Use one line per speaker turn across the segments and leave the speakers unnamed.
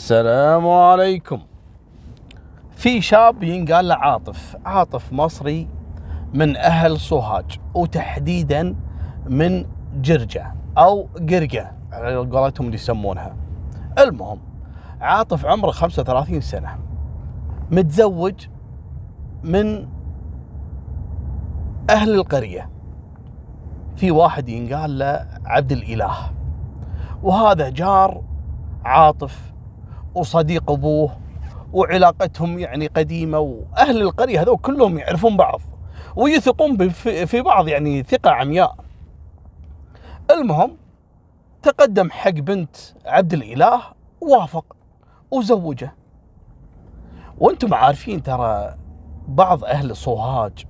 السلام عليكم. في شاب ينقال له عاطف. عاطف مصري من أهل صهاج وتحديدا من جرجة أو قرقة على قولتهم اللي يسمونها. المهم عاطف عمره 35 سنة. متزوج من أهل القرية. في واحد ينقال له عبد الإله. وهذا جار عاطف وصديق أبوه وعلاقتهم يعني قديمة وأهل القرية هذول كلهم يعرفون بعض ويثقون في بعض يعني ثقة عمياء. المهم تقدم حق بنت عبد الإله وافق وزوجه. وأنتم عارفين ترى بعض أهل صوهاج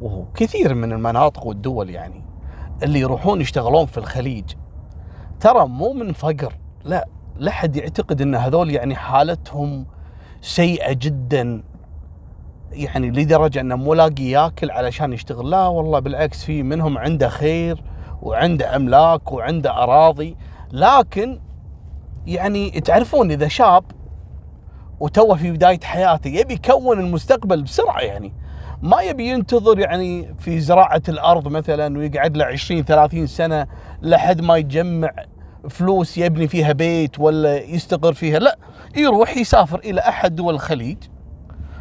وكثير من المناطق والدول يعني اللي يروحون يشتغلون في الخليج ترى مو من فقر لا لا حد يعتقد إن هذول يعني حالتهم سيئة جدا يعني لدرجة انه مو لاقي ياكل علشان يشتغل. لا والله بالعكس في منهم عنده خير وعنده أملاك وعنده أراضي. لكن يعني تعرفون إذا شاب وتوه في بداية حياته يبي يكون المستقبل بسرعة يعني. ما يبي ينتظر يعني في زراعة الأرض مثلا ويقعد له 20 30 سنة لحد ما يجمع فلوس يبني فيها بيت ولا يستقر فيها لا يروح يسافر إلى أحد دول الخليج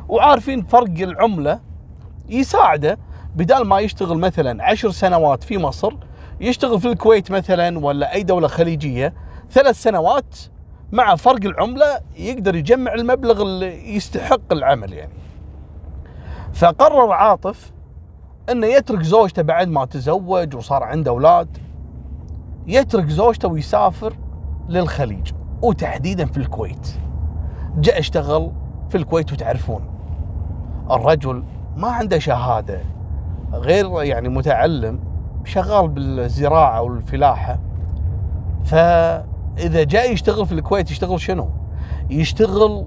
وعارفين فرق العملة يساعده بدال ما يشتغل مثلا عشر سنوات في مصر يشتغل في الكويت مثلا ولا أي دولة خليجية ثلاث سنوات مع فرق العملة يقدر يجمع المبلغ اللي يستحق العمل يعني. فقرر عاطف إنه يترك زوجته بعد ما تزوج وصار عنده أولاد يترك زوجته ويسافر للخليج وتحديدا في الكويت. جاء اشتغل في الكويت وتعرفون الرجل ما عنده شهادة غير يعني متعلم شغال بالزراعة والفلاحة فإذا جاء يشتغل في الكويت يشتغل شنو؟ يشتغل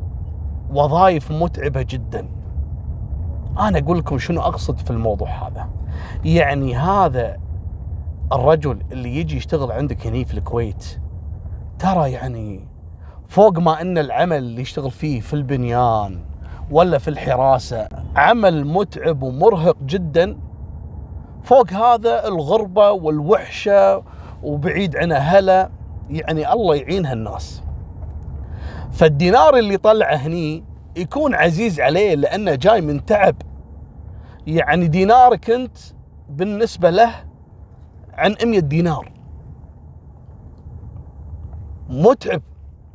وظائف متعبة جدا. أنا أقول لكم شنو أقصد في الموضوع هذا. يعني هذا الرجل اللي يجي يشتغل عندك هني في الكويت ترى يعني فوق ما إن العمل اللي يشتغل فيه في البنيان ولا في الحراسة عمل متعب ومرهق جدا فوق هذا الغربة والوحشة وبعيد عن أهله يعني الله يعين هالناس. فالدينار اللي طلعه هني يكون عزيز عليه لأنه جاي من تعب. يعني دينارك أنت بالنسبة له عن 100 دينار. متعب.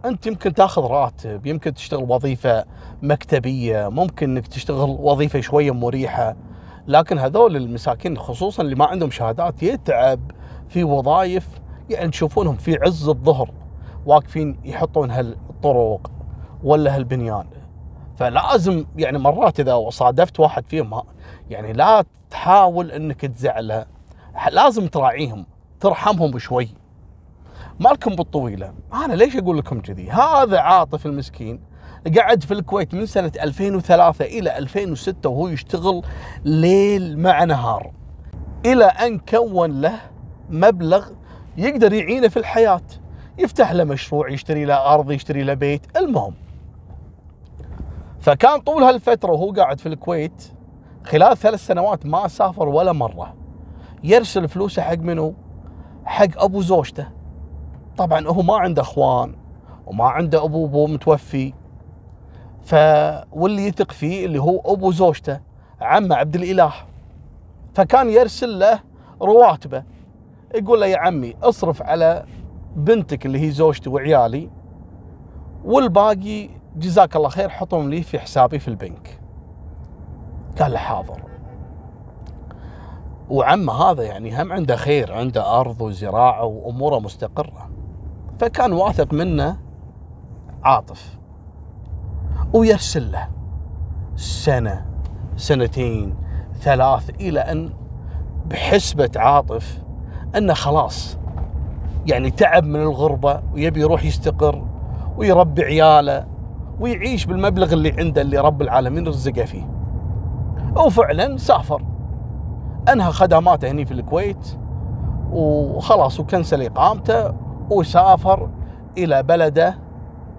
أنت يمكن تاخذ راتب يمكن تشتغل وظيفة مكتبية ممكن إنك تشتغل وظيفة شوية مريحة. لكن هذول المساكين خصوصا اللي ما عندهم شهادات يتعب في وظائف يعني تشوفونهم في عز الظهر واقفين يحطون هالطرق ولا هالبنيان. فلازم يعني مرات إذا صادفت واحد فيهم يعني لا تحاول إنك تزعله. لازم تراعيهم ترحمهم شوي. مالكم بالطويلة. أنا ليش أقول لكم كذي؟ هذا عاطف المسكين قعد في الكويت من سنة 2003 إلى 2006 وهو يشتغل ليل مع نهار. إلى أن كون له مبلغ يقدر يعينه في الحياة. يفتح له مشروع يشتري له أرض يشتري له بيت. المهم فكان طول هالفترة وهو قاعد في الكويت خلال ثلاث سنوات ما سافر ولا مرة. يرسل فلوسه حق منو؟ حق أبو زوجته. طبعا هو ما عنده أخوان وما عنده أبو ابوه متوفي. ف واللي يثق فيه اللي هو أبو زوجته عمه عبد الإله. فكان يرسل له رواتبه. يقول له يا عمي اصرف على بنتك اللي هي زوجتي وعيالي والباقي جزاك الله خير حطهم لي في حسابي في البنك. قال له حاضر. وعمه هذا يعني هم عنده خير عنده أرض وزراعة وأموره مستقرة. فكان واثق منه عاطف. ويرسل له سنة سنتين ثلاث إلى أن بحسبة عاطف أنه خلاص يعني تعب من الغربة ويبي يروح يستقر ويربي عياله ويعيش بالمبلغ اللي عنده اللي رب العالمين رزقه فيه. وفعلا سافر. انهى خدماته هني في الكويت وخلاص وكنسل إقامته وسافر إلى بلده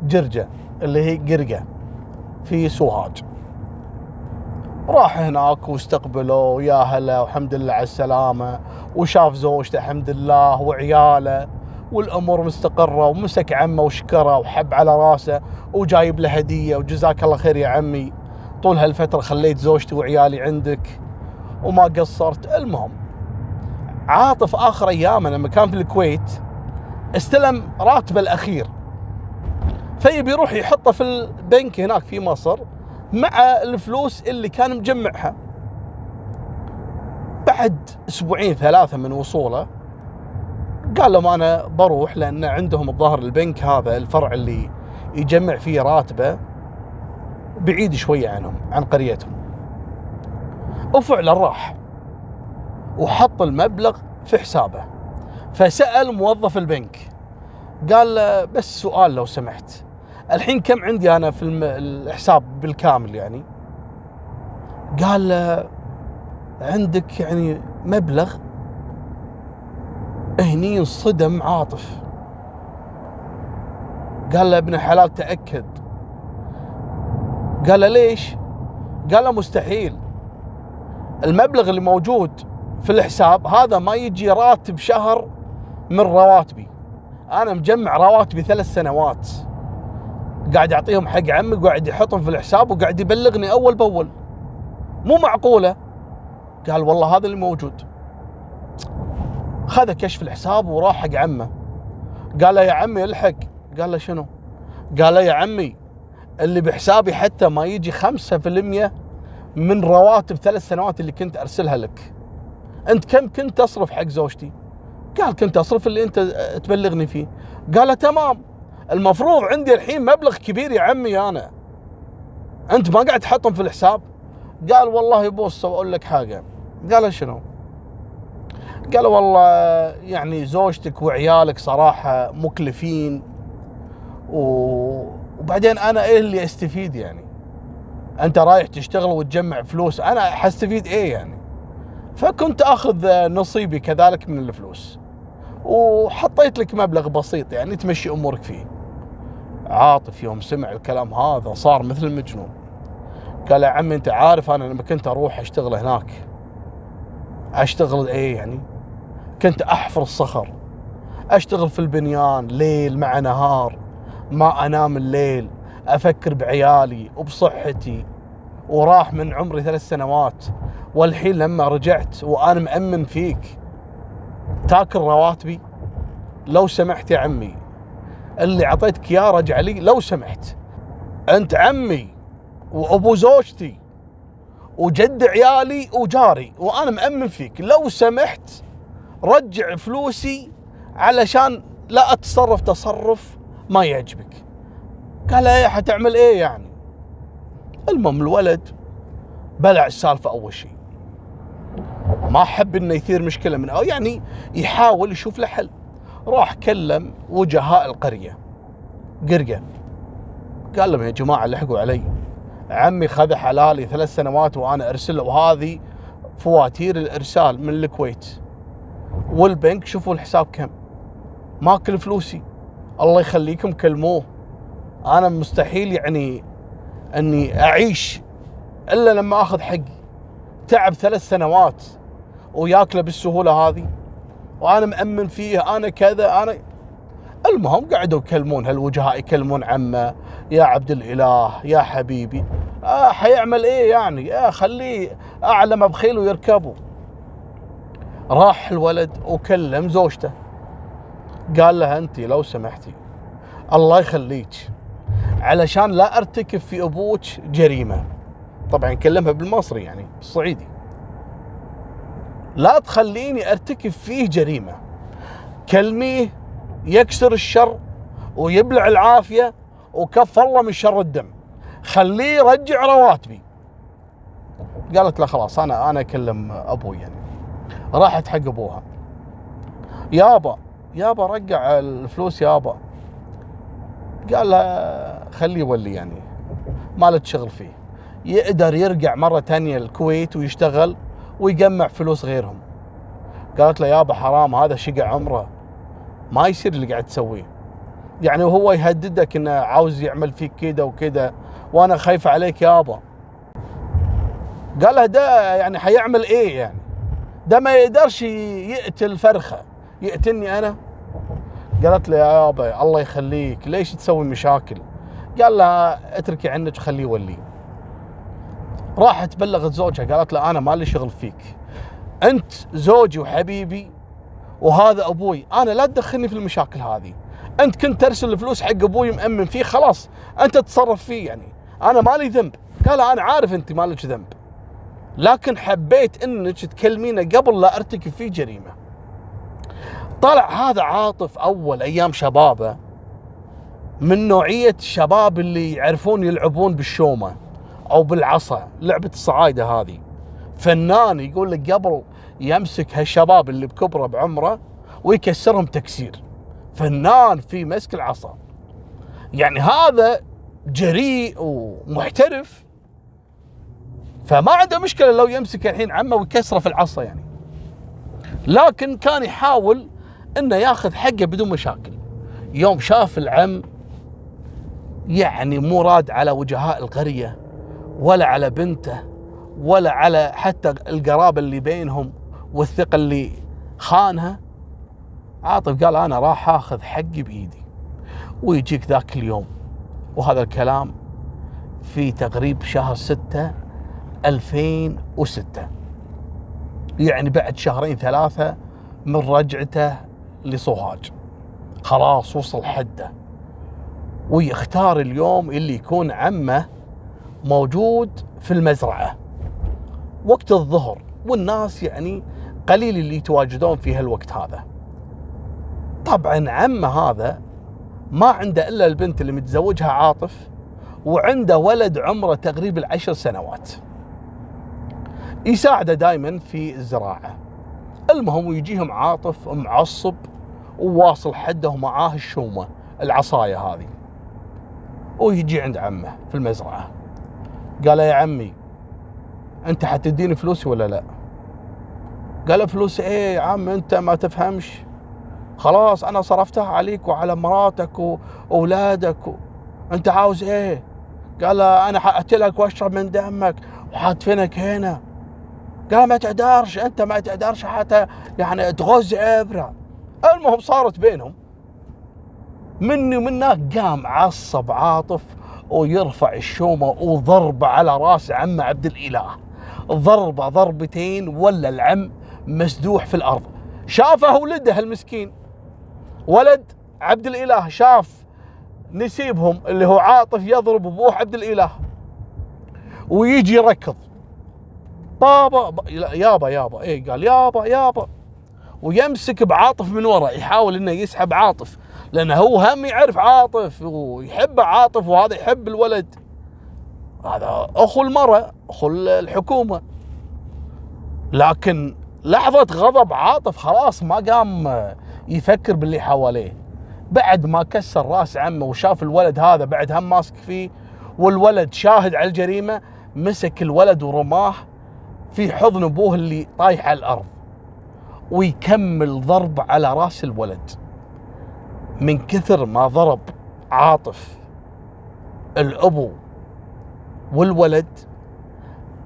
جرجة اللي هي قرقة في سوهاج. راح هناك واستقبله يا هلا والحمد لله على السلامة وشاف زوجته الحمد لله وعياله والأمور مستقرة ومسك عمه وشكره وحب على راسه وجايب له هدية وجزاك الله خير يا عمي. طول هالفترة خليت زوجتي وعيالي عندك. وما قصرت. المهم عاطف آخر أيامه لما كان في الكويت استلم راتبه الأخير. فيبي يروح يحطه في البنك هناك في مصر مع الفلوس اللي كان مجمعها. بعد أسبوعين ثلاثة من وصوله قال لهم أنا بروح لأن عندهم الظاهر البنك هذا الفرع اللي يجمع فيه راتبه بعيد شوية عنهم عن قريتهم. وفعلا راح وحط المبلغ في حسابه. فسأل موظف البنك قال له بس سؤال لو سمحت الحين كم عندي أنا في الحساب بالكامل يعني؟ قال له عندك يعني مبلغ هني انصدم عاطف. قال له ابن الحلال تأكد. قال له ليش؟ قال له مستحيل. المبلغ اللي موجود في الحساب هذا ما يجي راتب شهر من رواتبي. أنا مجمع رواتبي ثلاث سنوات. قاعد أعطيهم حق عمي وقاعد يحطهم في الحساب وقاعد يبلغني أول بأول. مو معقولة؟ قال والله هذا اللي موجود. خذ كشف الحساب وراح حق عمه. قال له يا عمي الحق. قال له شنو؟ قال له يا عمي اللي بحسابي حتى ما يجي 5% من رواتب ثلاث سنوات اللي كنت أرسلها لك. أنت كم كنت تصرف حق زوجتي؟ قال كنت أصرف اللي أنت تبلغني فيه. قال تمام. المفروض عندي الحين مبلغ كبير يا عمي أنا. أنت ما قاعد تحطهم في الحساب؟ قال والله بص أقول لك حاجة. قال شنو؟ قال والله يعني زوجتك وعيالك صراحة مكلفين وبعدين أنا إيه اللي أستفيد يعني؟ أنت رايح تشتغل وتجمع فلوس. أنا حستفيد إيه يعني؟ فكنت أخذ نصيبي كذلك من الفلوس. وحطيت لك مبلغ بسيط يعني تمشي أمورك فيه. عاطف يوم سمع الكلام هذا صار مثل المجنون. قال يا عمي أنت عارف أنا لما كنت أروح أشتغل هناك أشتغل إيه يعني؟ كنت أحفر الصخر أشتغل في البنيان ليل مع نهار ما أنام الليل أفكر بعيالي وبصحتي وراح من عمري ثلاث سنوات والحين لما رجعت وأنا مأمن فيك تاكل رواتبي؟ لو سمحت يا عمي. اللي أعطيتك اياه رجع لي لو سمحت. أنت عمي وأبو زوجتي وجد عيالي وجاري وأنا مأمن فيك. لو سمحت رجع فلوسي علشان لا أتصرف تصرف ما يعجبك. قال إيه حتعمل إيه يعني؟ المهم الولد بلع السالفة أول شيء. ما حب إنه يثير مشكلة من أو يعني يحاول يشوف له حل. راح كلم وجهاء القرية. قرقة. قال لهم يا جماعة لحقوا علي. عمي خذ حلالي ثلاث سنوات وأنا ارسله وهذه فواتير الإرسال من الكويت. والبنك شوفوا الحساب كم. ماكل فلوسي. الله يخليكم كلموه. أنا مستحيل يعني أني أعيش إلا لما أخذ حقي. تعب ثلاث سنوات وياكله بالسهولة هذه وأنا مأمن فيه أنا كذا أنا المهم قعدوا يكلمون هالوجهاء يكلمون عمه؟ يا عبد الإله يا حبيبي. آه حيعمل إيه يعني؟ آه خليه اعلى بخيل ويركبه. راح الولد وكلم زوجته. قال لها انت لو سمحتي الله يخليك. علشان لا ارتكب في أبوك جريمة. طبعا كلمها بالمصري يعني الصعيدي لا تخليني ارتكب فيه جريمة. كلميه يكسر الشر ويبلع العافية وكف الله من شر الدم. خليه يرجع رواتبي. قالت له خلاص أنا أنا أكلم أبوي يعني. راحت حق أبوها. يابا يابا رجع الفلوس يابا. قال لها خليه يولي يعني. ما له شغل فيه. يقدر يرجع مرة تانية الكويت ويشتغل ويجمع فلوس غيرهم. قالت له يابا حرام هذا شقع عمره ما يصير اللي قاعد تسويه. يعني وهو يهددك إنه عاوز يعمل فيك كذا وكذا وأنا خايف عليك يابا قال له ده يعني حيعمل إيه يعني؟ ده ما يقدرش يقتل فرخه يقتلني أنا؟ قالت له يا يابا الله يخليك ليش تسوي مشاكل؟ قال لها اتركي عنك خليه يولي. راحت بلغت زوجها قالت له أنا مالي شغل فيك. أنت زوجي وحبيبي وهذا أبوي. أنا لا تدخلني في المشاكل هذه. أنت كنت ترسل الفلوس حق أبوي مأمن فيه خلاص. أنت تتصرف فيه يعني. أنا مالي ذنب. قال أنا عارف أنت مالك ذنب. لكن حبيت إنك تكلمينه قبل لا أرتكب فيه جريمة. طلع هذا عاطف أول أيام شبابه. من نوعية الشباب اللي يعرفون يلعبون بالشومة أو بالعصا لعبة الصعايدة هذه. فنان يقول لك قبل يمسك هالشباب اللي بكبره بعمره ويكسرهم تكسير. فنان في مسك العصا. يعني هذا جريء ومحترف. فما عنده مشكلة لو يمسك الحين عمه ويكسره في العصا يعني. لكن كان يحاول إنه ياخذ حقه بدون مشاكل. يوم شاف العم يعني مو راد على وجهاء القرية ولا على بنته ولا على حتى القرابة اللي بينهم والثقة اللي خانها. عاطف قال أنا راح آخذ حقي بإيدي ويجيك ذاك اليوم. وهذا الكلام في تقريب شهر ستة 2006 يعني بعد شهرين ثلاثة من رجعته لصهاج خلاص وصل حده. ويختار اليوم اللي يكون عمه موجود في المزرعة. وقت الظهر والناس يعني قليل اللي يتواجدون في هالوقت هذا. طبعا عمه هذا ما عنده إلا البنت اللي متزوجها عاطف وعنده ولد عمره تقريبا العشر سنوات. يساعده دائما في الزراعة. المهم ويجيهم عاطف معصب وواصل حده ومعاه الشومة العصاية هذه. ويجي عند عمه في المزرعة. قال يا عمي أنت حتديني فلوسي ولا لا؟ قال فلوس إيه يا عم أنت ما تفهمش. خلاص أنا صرفتها عليك وعلى مراتك واولادك و... أنت عاوز إيه؟ قال أنا حاقتلك وأشرب من دمك وحادفنك هنا. قال ما تقدرش أنت ما تقدرش حتى يعني تغز عبره المهم صارت بينهم. مني ومنك قام عصب عاطف ويرفع الشومة وضربه على راس عم عبد الإله. ضربة ضربتين ولا العم مسدوح في الأرض. شافه ولده المسكين. ولد عبد الإله شاف نسيبهم اللي هو عاطف يضرب ابوه عبد الإله. ويجي يركض. بابا يابا يابا إيه قال يابا يابا ويمسك بعاطف من ورا يحاول إنه يسحب عاطف. لأنه هو هم يعرف عاطف ويحب عاطف وهذا يحب الولد. هذا أخو المرأة أخو الحكومة. لكن لحظة غضب عاطف خلاص ما قام يفكر باللي حواليه. بعد ما كسر رأس عمه وشاف الولد هذا بعد هم ماسك فيه والولد شاهد على الجريمة مسك الولد ورماه في حضن أبوه اللي طايح على الأرض. ويكمل ضرب على رأس الولد. من كثر ما ضرب عاطف الأبو والولد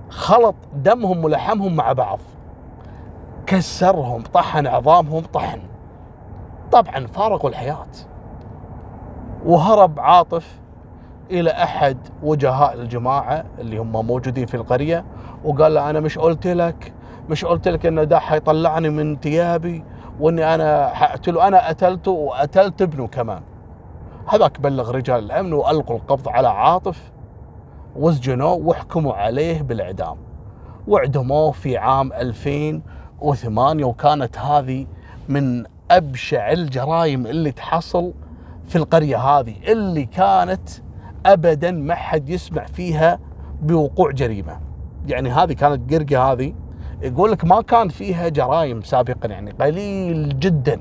خلط دمهم ولحمهم مع بعض كسرهم طحن عظامهم طحن. طبعا فارقوا الحياة. وهرب عاطف إلى أحد وجهاء الجماعة اللي هم موجودين في القرية وقال له أنا مش قلت لك مش قلت لك إنه ده حيطلعني من ثيابي وإني أنا حقتله أنا قتلته وقتلت ابنه كمان. هذاك بلغ رجال الأمن وألقوا القبض على عاطف وسجنوه وحكموا عليه بالإعدام. واعدموه في عام 2008 وكانت هذه من أبشع الجرائم اللي تحصل في القرية هذه اللي كانت أبدا ما حد يسمع فيها بوقوع جريمة. يعني هذه كانت قرقة هذه يقول لك ما كان فيها جرائم سابقا يعني قليل جدا.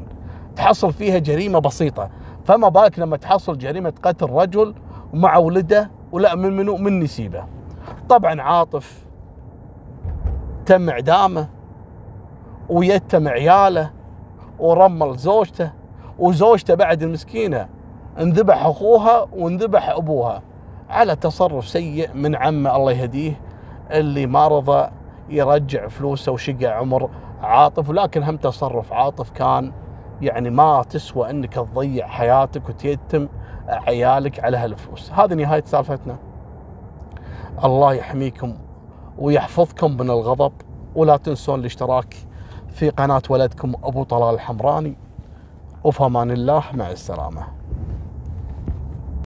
تحصل فيها جريمة بسيطة. فما بالك لما تحصل جريمة قتل رجل ومع ولده ولا من منو من نسيبه. طبعا عاطف تم اعدامه ويتم عياله ورمل زوجته وزوجته بعد المسكينة انذبح أخوها وانذبح أبوها. على تصرف سيء من عمه الله يهديه اللي ما رضى يرجع فلوسه وشقى عمر عاطف ولكن هم تصرف. عاطف كان يعني ما تسوى إنك تضيع حياتك وتيتم عيالك على هالفلوس. هذه نهاية سالفتنا. الله يحميكم ويحفظكم من الغضب ولا تنسون الاشتراك في قناة ولدكم أبو طلال الحمراني. وفمان الله مع السلامة.